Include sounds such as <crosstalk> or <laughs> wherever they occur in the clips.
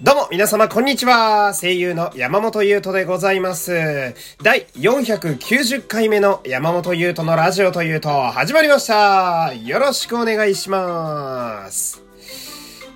どうも、皆様、こんにちは。声優の山本優斗でございます。第490回目の山本優斗のラジオというと、始まりました。よろしくお願いします。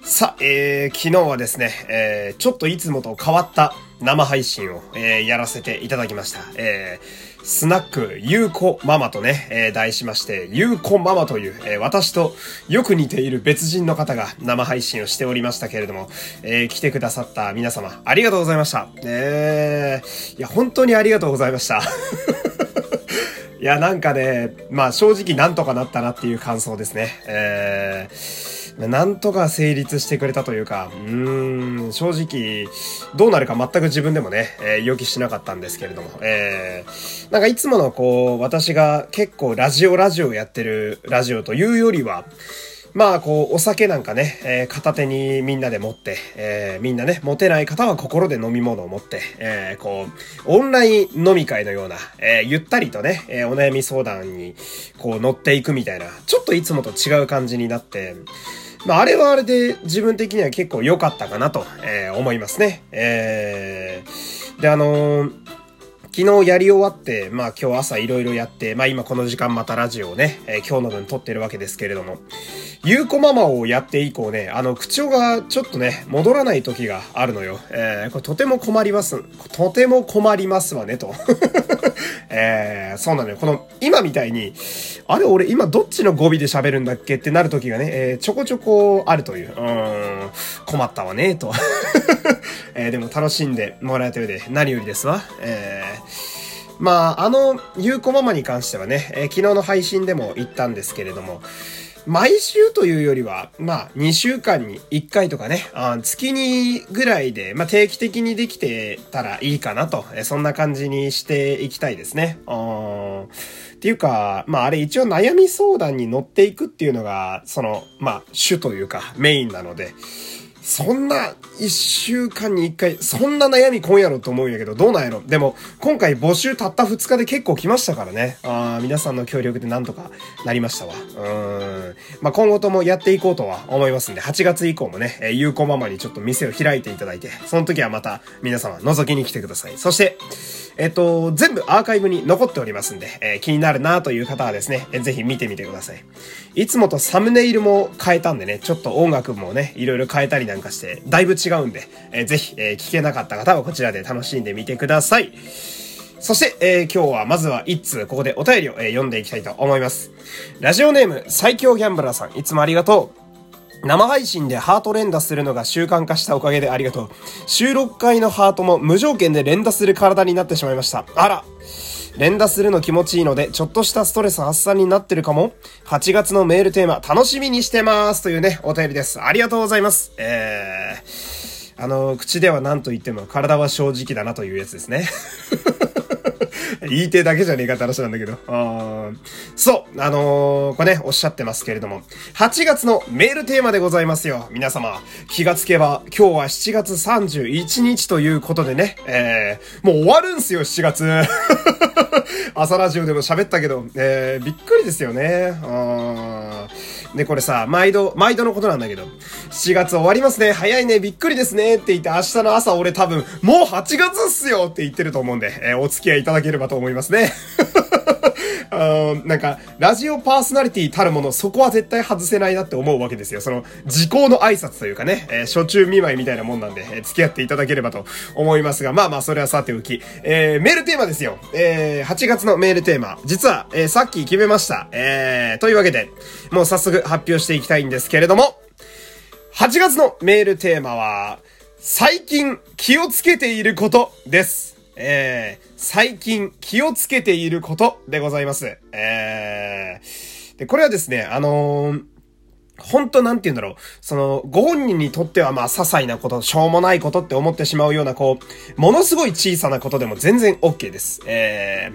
さあ、えー、昨日はですね、えー、ちょっといつもと変わった生配信を、えー、やらせていただきました。えー、スナック、ゆうこママとね、えー、題しまして、ゆうこママという、えー、私とよく似ている別人の方が生配信をしておりましたけれども、えー、来てくださった皆様、ありがとうございました。えー、いや、本当にありがとうございました。<laughs> いや、なんかね、まあ正直なんとかなったなっていう感想ですね。えー、なんとか成立してくれたというか、うーん、正直、どうなるか全く自分でもね、えー、予期しなかったんですけれども、えー、なんかいつものこう、私が結構ラジオラジオやってるラジオというよりは、まあ、こう、お酒なんかね、えー、片手にみんなで持って、えー、みんなね、持てない方は心で飲み物を持って、えー、こう、オンライン飲み会のような、えー、ゆったりとね、えー、お悩み相談に、こう、乗っていくみたいな、ちょっといつもと違う感じになって、まあ、あれはあれで自分的には結構良かったかなと、えー、思いますね。えー、で、あのー昨日やり終わって、まあ今日朝いろいろやって、まあ今この時間またラジオをね、えー、今日の分撮ってるわけですけれども、ゆうこママをやって以降ね、あの口調がちょっとね、戻らない時があるのよ。えー、これとても困ります。とても困りますわね、と。<laughs> えー、そうなのよ。この、今みたいに、あれ俺今どっちの語尾で喋るんだっけってなる時がね、えー、ちょこちょこあるという。うん、困ったわね、と。えー、でも楽しんでもらえたようで何よりですわ。えー、まあ、あの、ゆうこママに関してはね、えー、昨日の配信でも言ったんですけれども、毎週というよりは、まあ、2週間に1回とかね、あ月にぐらいで、まあ、定期的にできてたらいいかなと、えそんな感じにしていきたいですね。あっていうか、まあ、あれ一応悩み相談に乗っていくっていうのが、その、まあ、主というか、メインなので、そんな一週間に一回、そんな悩み今やろと思うんやけど、どうなんやろ？でも、今回募集たった2日で結構来ましたからね。あ皆さんの協力でなんとかなりましたわ。うん。まあ、今後ともやっていこうとは思いますんで、8月以降もね、えー、ゆうこママにちょっと店を開いていただいて、その時はまた皆様覗きに来てください。そして、えっと、全部アーカイブに残っておりますんで、えー、気になるなという方はですね、えー、ぜひ見てみてください。いつもとサムネイルも変えたんでね、ちょっと音楽もね、いろいろ変えたりなんかして、だいぶ違うんで、えー、ぜひ、えー、聞けなかった方はこちらで楽しんでみてください。そして、えー、今日はまずは一通、ここでお便りを、えー、読んでいきたいと思います。ラジオネーム、最強ギャンブラーさん、いつもありがとう。生配信でハート連打するのが習慣化したおかげでありがとう。収録回のハートも無条件で連打する体になってしまいました。あら連打するの気持ちいいので、ちょっとしたストレス発散になってるかも ?8 月のメールテーマ、楽しみにしてますというね、お便りです。ありがとうございます。えー、あの、口では何と言っても体は正直だなというやつですね。言い手だけじゃねえかって話なんだけど。そう、あのー、これね、おっしゃってますけれども、8月のメールテーマでございますよ。皆様、気がつけば、今日は7月31日ということでね、えー、もう終わるんすよ、7月。<laughs> 朝ラジオでも喋ったけど、えー、びっくりですよね。あで、これさ、毎度、毎度のことなんだけど、7月終わりますね、早いね、びっくりですね、って言って、明日の朝俺多分、もう8月っすよ。って言ってると思うんで、えー、お付き合いいただければと思いますね。あなんか、ラジオパーソナリティたるもの、そこは絶対外せないなって思うわけですよ。その、時効の挨拶というかね、えー、初中見舞いみたいなもんなんで、えー、付き合っていただければと思いますが、まあまあ、それはさておき、えー、メールテーマですよ。えー、8月のメールテーマ。実は、えー、さっき決めました。えー、というわけで、もう早速発表していきたいんですけれども、8月のメールテーマは、最近気をつけていることです。えー、最近気をつけていることでございます。えー、で、これはですね、あのー、本当なんて言うんだろう。その、ご本人にとってはまあ、些細なこと、しょうもないことって思ってしまうような、こう、ものすごい小さなことでも全然 OK です。え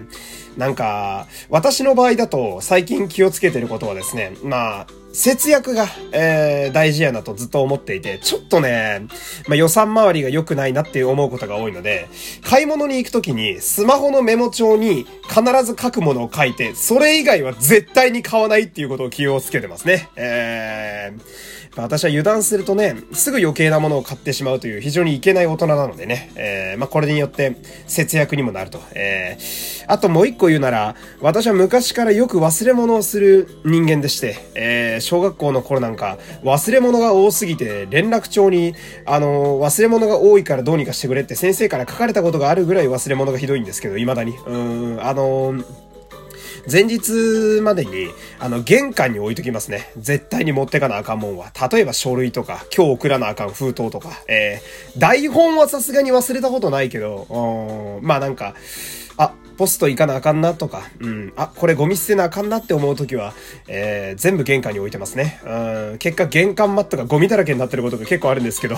ー、なんか、私の場合だと、最近気をつけてることはですね、まあ、節約が、えー、大事やなとずっと思っていて、ちょっとね、まあ、予算回りが良くないなって思うことが多いので、買い物に行くときに、スマホのメモ帳に必ず書くものを書いて、それ以外は絶対に買わないっていうことを気をつけてますね。えー私は油断するとね、すぐ余計なものを買ってしまうという非常にいけない大人なのでね、えー、まあ、これによって節約にもなると。えー、あともう一個言うなら、私は昔からよく忘れ物をする人間でして、えー、小学校の頃なんか忘れ物が多すぎて連絡帳に、あの忘れ物が多いからどうにかしてくれって先生から書かれたことがあるぐらい忘れ物がひどいんですけど、未だに。うん、あの前日までに、あの、玄関に置いときますね。絶対に持ってかなあかんもんは。例えば書類とか、今日送らなあかん封筒とか、えー、台本はさすがに忘れたことないけど、うんまあなんか、あ、ポスト行かなあかんなとか、うん、あ、これゴミ捨てなあかんなって思うときは、えー、全部玄関に置いてますね。うん、結果玄関マットがゴミだらけになってることが結構あるんですけど。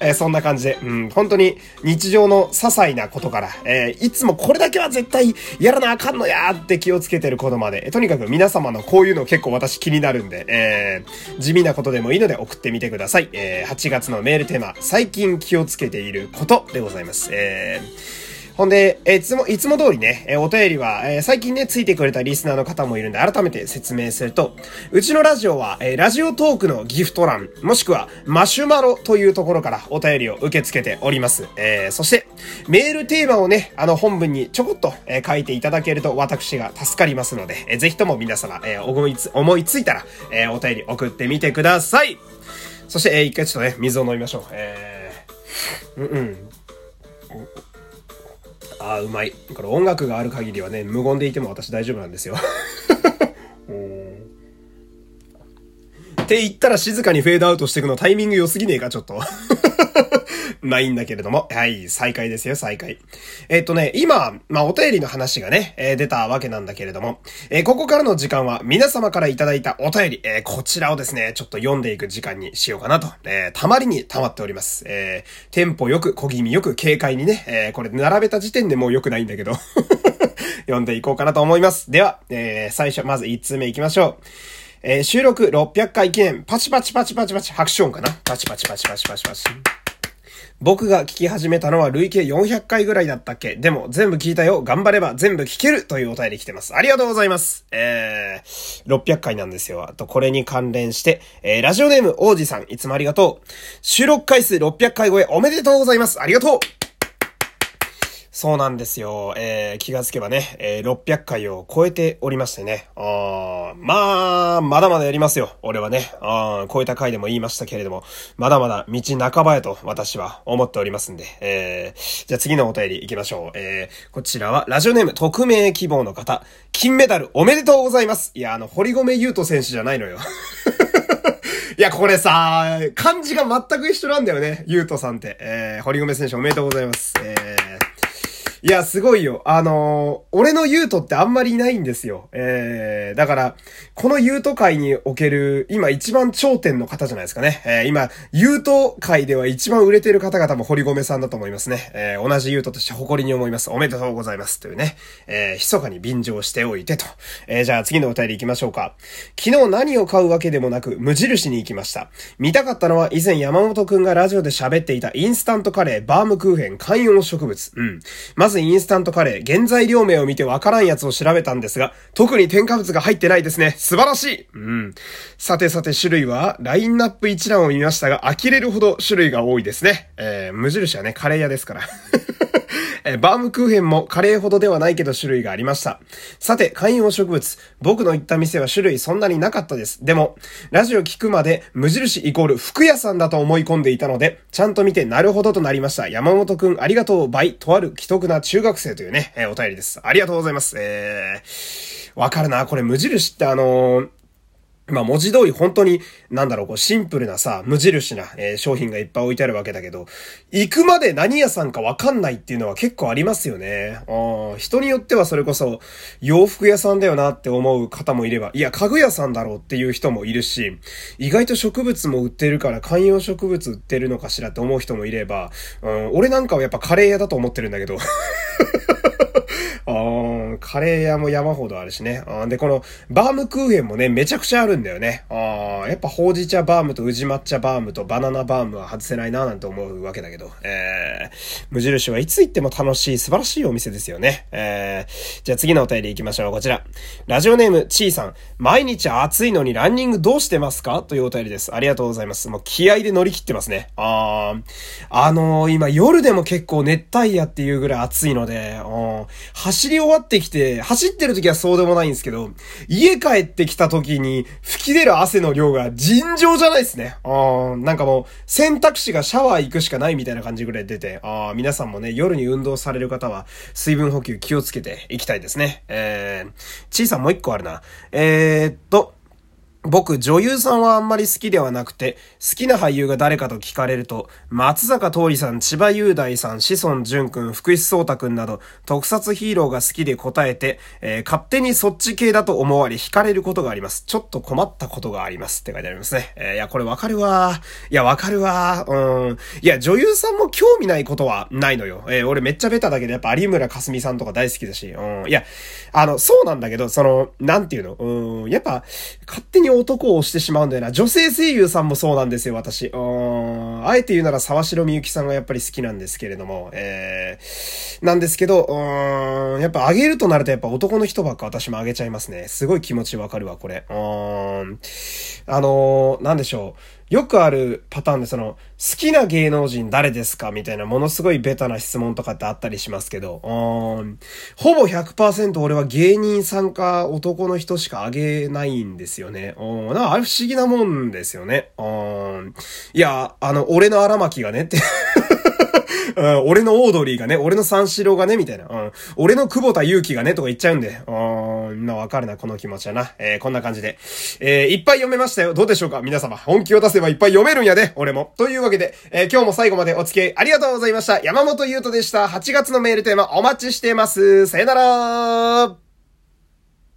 えー、そんな感じで、うん、本当に日常の些細なことから、えー、いつもこれだけは絶対やらなあかんのやーって気をつけてることまで、とにかく皆様のこういうの結構私気になるんで、えー、地味なことでもいいので送ってみてください。えー、8月のメールテーマ、最近気をつけていることでございます。えーほんで、えいつも、いつも通りね、えお便りは、え最近ね、ついてくれたリスナーの方もいるんで、改めて説明すると、うちのラジオは、えラジオトークのギフト欄、もしくは、マシュマロというところからお便りを受け付けております。えー、そして、メールテーマをね、あの本文にちょこっと、え書いていただけると私が助かりますので、えー、ぜひとも皆様、え思いつ、思いついたら、えお便り送ってみてください。そして、えー、一回ちょっとね、水を飲みましょう。えー、うんうん。ああ、うまい。これ音楽がある限りはね、無言でいても私大丈夫なんですよ。<laughs> って言ったら静かにフェードアウトしていくのタイミング良すぎねえか、ちょっと。<laughs> ないいんだけれども。はい、再開ですよ、再開。えっ、とね、今、まあ、お便りの話がね、えー、出たわけなんだけれども、えー、ここからの時間は皆様からいただいたお便り、え、こちらをですね、ちょっと読んでいく時間にしようかなと、えたまりに溜まっております。えテンポよく、小気味よく、軽快にね、えこれ並べた時点でもう良くないんだけど <laughs> 読んでいこうかなと思います。では、え最初、まず1通目行きましょう。え収録600回記念、パチパチパチパチパチ、拍手音かな？パチパチパチパチパチパチ。僕が聞き始めたのは累計400回ぐらいだったっけでも全部聞いたよ。頑張れば全部聞けるというお便り来てます。ありがとうございます。えー、600回なんですよ。あと、これに関連して、えー、ラジオネーム王子さん、いつもありがとう。収録回数600回超えおめでとうございます。ありがとうそうなんですよ。えー、気がつけばね、えー、600回を超えておりましてね。あまあ、まだまだやりますよ。俺はね。あ超えた回でも言いましたけれども、まだまだ道半ばやと私は思っておりますんで。えー、じゃあ次のお便り行きましょう。えー、こちらはラジオネーム匿名希望の方、金メダルおめでとうございます。いや、あの、堀米優斗選手じゃないのよ。<laughs> いや、これさ、漢字が全く一緒なんだよね。ゆうとさんって。えー、堀米選手おめでとうございます。えーいや、すごいよ。あのー、俺のユートってあんまりいないんですよ。えー、だから、このユート界における、今一番頂点の方じゃないですかね。えー、今、ユート界では一番売れてる方々も堀米さんだと思いますね。えー、同じユートとして誇りに思います。おめでとうございます。というね。えー、密かに便乗しておいてと。えー、じゃあ次のお便り行きましょうか。昨日何を買うわけでもなく、無印に行きました。見たかったのは以前山本くんがラジオで喋っていたインスタントカレー、バームクーヘン、観葉植物。うん。まずインスタントカレー、原材料名を見てわからんやつを調べたんですが、特に添加物が入ってないですね。素晴らしいうん。さてさて種類は、ラインナップ一覧を見ましたが、呆れるほど種類が多いですね。えー、無印はね、カレー屋ですから。<laughs> えバームクーヘンもカレーほどではないけど種類がありました。さて、観葉植物。僕の行った店は種類そんなになかったです。でも、ラジオ聞くまで無印イコール服屋さんだと思い込んでいたので、ちゃんと見てなるほどとなりました。山本くんありがとう、バイ、とある既得な中学生というね、えー、お便りです。ありがとうございます。えー、わかるな。これ無印ってあのーまあ文字通り本当に、なんだろう、こうシンプルなさ、無印な、え、商品がいっぱい置いてあるわけだけど、行くまで何屋さんかわかんないっていうのは結構ありますよね。あ人によってはそれこそ、洋服屋さんだよなって思う方もいれば、いや、家具屋さんだろうっていう人もいるし、意外と植物も売ってるから観葉植物売ってるのかしらって思う人もいれば、うん、俺なんかはやっぱカレー屋だと思ってるんだけど。<laughs> あカレー屋も山ほどあるしね。で、この、バームクーヘンもね、めちゃくちゃあるんだよね。あやっぱほうじ茶バームと宇治抹茶バームとバナナバームは外せないななんて思うわけだけど。えー、無印はいつ行っても楽しい素晴らしいお店ですよね。えー、じゃあ次のお便り行きましょう。こちら。ラジオネーム、ちーさん。毎日暑いのにランニングどうしてますか？というお便りです。ありがとうございます。もう気合で乗り切ってますね。あー、あのー、今夜でも結構熱帯夜っていうぐらい暑いので、走り終わってきて、走ってる時はそうでもないんですけど、家帰ってきた時に吹き出る汗の量が尋常じゃないですね。うん、なんかもう選択肢がシャワー行くしかないみたいな感じぐらい出て、あ皆さんもね、夜に運動される方は水分補給気をつけていきたいですね。えー、小さんもう一個あるな。えー、っと、僕、女優さんはあんまり好きではなくて、好きな俳優が誰かと聞かれると、松坂桃李さん、千葉雄大さん、志尊淳君、福士蒼太君など、特撮ヒーローが好きで答えて、えー、勝手にそっち系だと思われ惹かれることがあります。ちょっと困ったことがあります。って書いてありますね。えー、いや、これわかるわいや、わかるわうん。いや、女優さんも興味ないことはないのよ。えー、俺めっちゃベタだけど、やっぱ有村架純さんとか大好きだし、うん。いや、あの、そうなんだけど、その、なんていうの？うん。やっぱ、勝手に男を押してしまうんだよな。女性声優さんもそうなんですよ、私。うん。あえて言うなら沢城みゆきさんがやっぱり好きなんですけれども、えー、なんですけど、うん、やっぱ上げるとなるとやっぱ男の人ばっか私もあげちゃいますね。すごい気持ちわかるわ、これ。うーんあのー、なんでしょう。よくあるパターンでその、好きな芸能人誰ですかみたいなものすごいベタな質問とかってあったりしますけど、うん、ほぼ100%俺は芸人さんか男の人しかあげないんですよね。うん、なんかあれ不思議なもんですよね。うん、いや、あの、俺の荒巻がねってうん、俺のオードリーがね、俺の三四郎がね、みたいな。うん、俺の久保田祐希がね、とか言っちゃうんで。うん、な、わかるな、この気持ちはな。えー、こんな感じで。えー、いっぱい読めましたよ。どうでしょうか皆様。本気を出せばいっぱい読めるんやで、俺も。というわけで、えー、今日も最後までお付き合いありがとうございました。山本優斗でした。8月のメールテーマお待ちしてます。さよなら